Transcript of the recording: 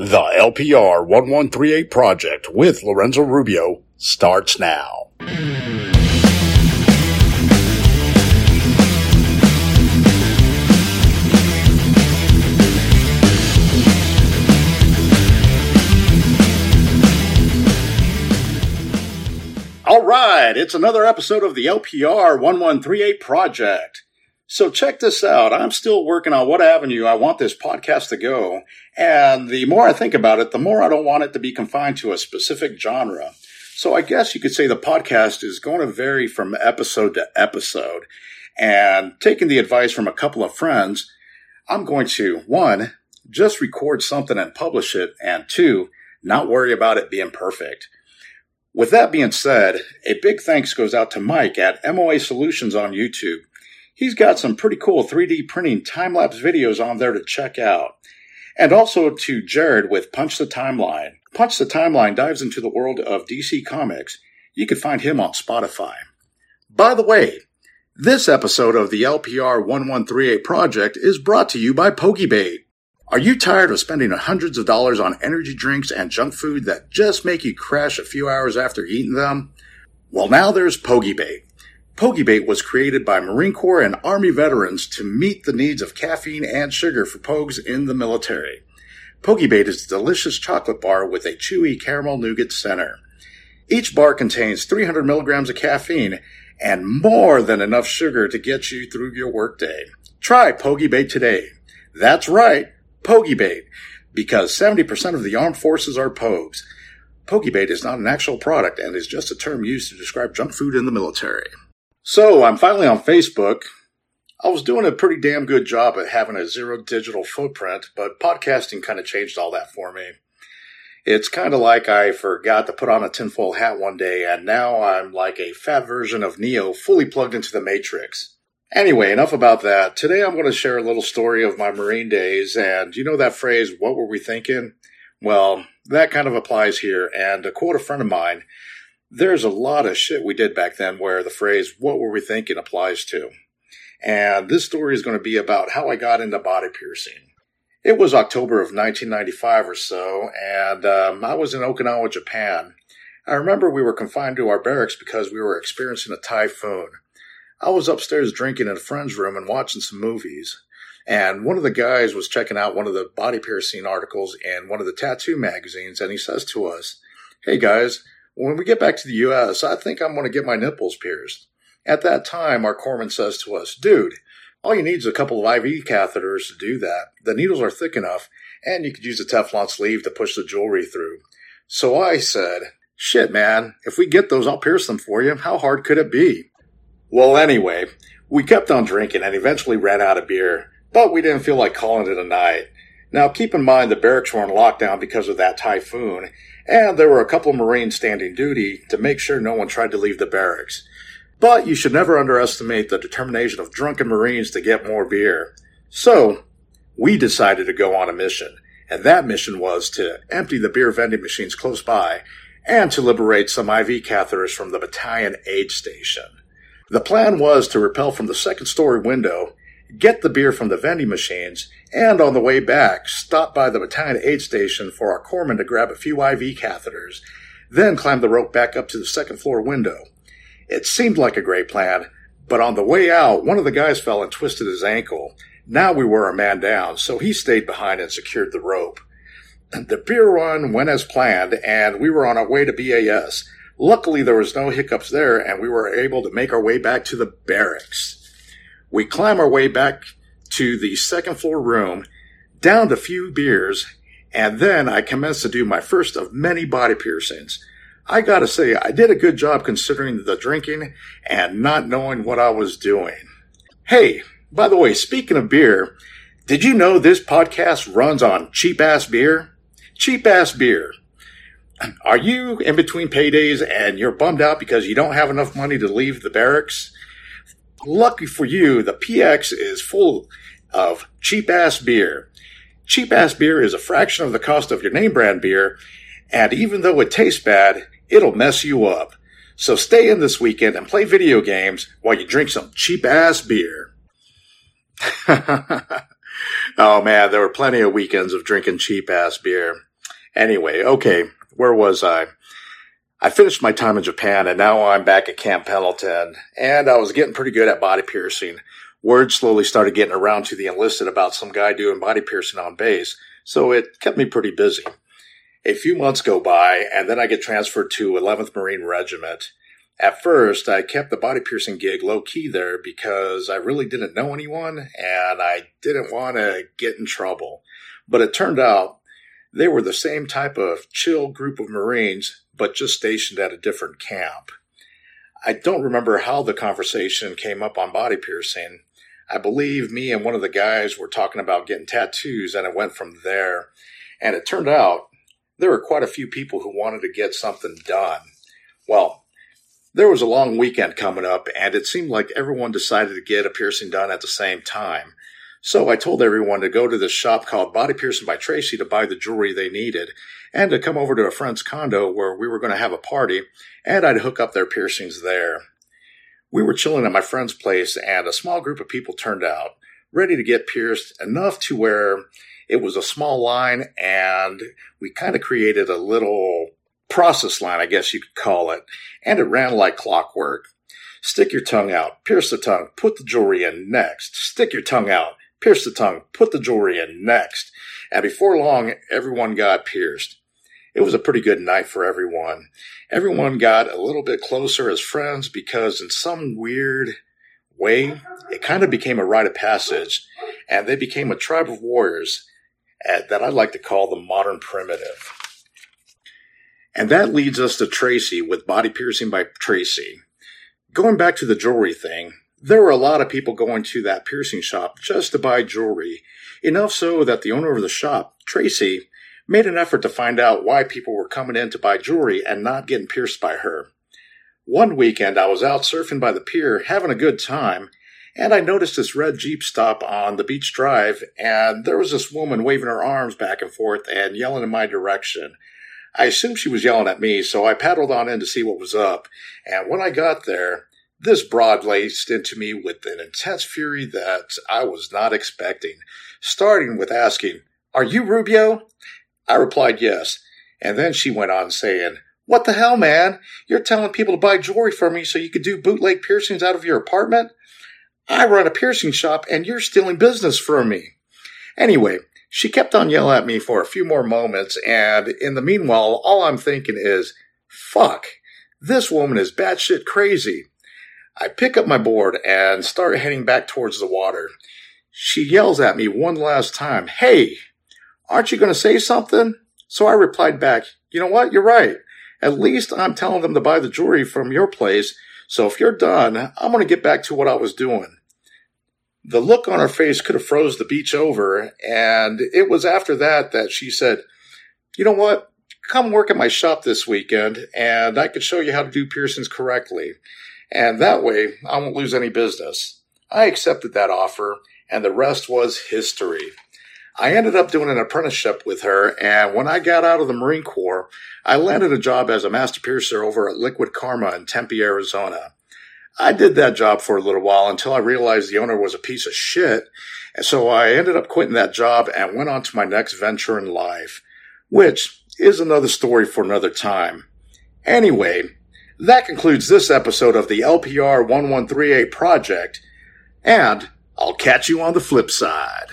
The LPR 1138 project with Lorenzo Rubio starts now. All right, it's another episode of the LPR 1138 project. So check this out. I'm still working on what avenue I want this podcast to go. And the more I think about it, the more I don't want it to be confined to a specific genre. So I guess you could say the podcast is going to vary from episode to episode. And taking the advice from a couple of friends, I'm going to, one, just record something and publish it. And two, not worry about it being perfect. With that being said, a big thanks goes out to Mike at MOA Solutions on YouTube. He's got some pretty cool 3D printing time lapse videos on there to check out. And also to Jared with Punch the Timeline. Punch the Timeline dives into the world of DC Comics. You can find him on Spotify. By the way, this episode of the LPR 1138 project is brought to you by Pokebait. Are you tired of spending hundreds of dollars on energy drinks and junk food that just make you crash a few hours after eating them? Well, now there's Pokebait. Pokebait was created by Marine Corps and Army veterans to meet the needs of caffeine and sugar for pogues in the military. Pokebait is a delicious chocolate bar with a chewy caramel nougat center. Each bar contains 300 milligrams of caffeine and more than enough sugar to get you through your workday. Try Pokebait today. That's right, Pokebait, because 70% of the armed forces are pogues. Pokebait is not an actual product and is just a term used to describe junk food in the military. So I'm finally on Facebook. I was doing a pretty damn good job at having a zero digital footprint, but podcasting kind of changed all that for me. It's kind of like I forgot to put on a tinfoil hat one day, and now I'm like a fat version of Neo fully plugged into the Matrix. Anyway, enough about that. Today I'm going to share a little story of my Marine days, and you know that phrase, what were we thinking? Well, that kind of applies here, and to quote a friend of mine, there's a lot of shit we did back then where the phrase, what were we thinking, applies to. And this story is going to be about how I got into body piercing. It was October of 1995 or so, and um, I was in Okinawa, Japan. I remember we were confined to our barracks because we were experiencing a typhoon. I was upstairs drinking in a friend's room and watching some movies. And one of the guys was checking out one of the body piercing articles in one of the tattoo magazines, and he says to us, Hey guys, when we get back to the U.S., I think I'm going to get my nipples pierced. At that time, our corpsman says to us, dude, all you need is a couple of IV catheters to do that. The needles are thick enough, and you could use a Teflon sleeve to push the jewelry through. So I said, shit, man, if we get those, I'll pierce them for you. How hard could it be? Well, anyway, we kept on drinking and eventually ran out of beer, but we didn't feel like calling it a night. Now, keep in mind the barracks were on lockdown because of that typhoon, and there were a couple of Marines standing duty to make sure no one tried to leave the barracks. But you should never underestimate the determination of drunken Marines to get more beer. So, we decided to go on a mission, and that mission was to empty the beer vending machines close by and to liberate some IV catheters from the battalion aid station. The plan was to rappel from the second story window, get the beer from the vending machines, and on the way back, stop by the battalion aid station for our corpsman to grab a few IV catheters, then climb the rope back up to the second floor window. It seemed like a great plan, but on the way out, one of the guys fell and twisted his ankle. Now we were a man down, so he stayed behind and secured the rope. The beer run went as planned, and we were on our way to BAS. Luckily, there was no hiccups there, and we were able to make our way back to the barracks. We climb our way back to the second floor room, downed a few beers, and then I commenced to do my first of many body piercings. I gotta say, I did a good job considering the drinking and not knowing what I was doing. Hey, by the way, speaking of beer, did you know this podcast runs on cheap ass beer? Cheap ass beer. Are you in between paydays and you're bummed out because you don't have enough money to leave the barracks? Lucky for you, the PX is full of cheap ass beer. Cheap ass beer is a fraction of the cost of your name brand beer, and even though it tastes bad, it'll mess you up. So stay in this weekend and play video games while you drink some cheap ass beer. oh man, there were plenty of weekends of drinking cheap ass beer. Anyway, okay, where was I? I finished my time in Japan and now I'm back at Camp Pendleton and I was getting pretty good at body piercing. Word slowly started getting around to the enlisted about some guy doing body piercing on base, so it kept me pretty busy. A few months go by and then I get transferred to 11th Marine Regiment. At first, I kept the body piercing gig low key there because I really didn't know anyone and I didn't want to get in trouble. But it turned out they were the same type of chill group of Marines, but just stationed at a different camp. I don't remember how the conversation came up on body piercing. I believe me and one of the guys were talking about getting tattoos and it went from there. And it turned out there were quite a few people who wanted to get something done. Well, there was a long weekend coming up, and it seemed like everyone decided to get a piercing done at the same time. So I told everyone to go to this shop called Body Piercing by Tracy to buy the jewelry they needed, and to come over to a friend's condo where we were going to have a party, and I'd hook up their piercings there. We were chilling at my friend's place, and a small group of people turned out, ready to get pierced enough to where it was a small line, and we kind of created a little process line, I guess you could call it, and it ran like clockwork. Stick your tongue out, pierce the tongue, put the jewelry in next. Stick your tongue out, pierce the tongue, put the jewelry in next. And before long, everyone got pierced. It was a pretty good night for everyone. Everyone got a little bit closer as friends because, in some weird way, it kind of became a rite of passage, and they became a tribe of warriors uh, that I'd like to call the modern primitive. And that leads us to Tracy with Body Piercing by Tracy. Going back to the jewelry thing, there were a lot of people going to that piercing shop just to buy jewelry, enough so that the owner of the shop, Tracy, made an effort to find out why people were coming in to buy jewelry and not getting pierced by her. One weekend, I was out surfing by the pier having a good time, and I noticed this red Jeep stop on the beach drive, and there was this woman waving her arms back and forth and yelling in my direction. I assumed she was yelling at me, so I paddled on in to see what was up. And when I got there, this broad laced into me with an intense fury that I was not expecting, starting with asking, Are you Rubio? I replied yes. And then she went on saying, What the hell, man? You're telling people to buy jewelry from me so you could do bootleg piercings out of your apartment? I run a piercing shop and you're stealing business from me. Anyway, she kept on yelling at me for a few more moments, and in the meanwhile, all I'm thinking is, fuck, this woman is batshit crazy. I pick up my board and start heading back towards the water. She yells at me one last time, Hey, aren't you going to say something? So I replied back, You know what? You're right. At least I'm telling them to buy the jewelry from your place. So if you're done, I'm going to get back to what I was doing. The look on her face could have froze the beach over, and it was after that that she said, You know what? Come work at my shop this weekend, and I could show you how to do piercings correctly. And that way, I won't lose any business. I accepted that offer, and the rest was history. I ended up doing an apprenticeship with her, and when I got out of the Marine Corps, I landed a job as a master piercer over at Liquid Karma in Tempe, Arizona. I did that job for a little while until I realized the owner was a piece of shit. And so I ended up quitting that job and went on to my next venture in life, which is another story for another time. Anyway, that concludes this episode of the LPR 1138 project, and I'll catch you on the flip side.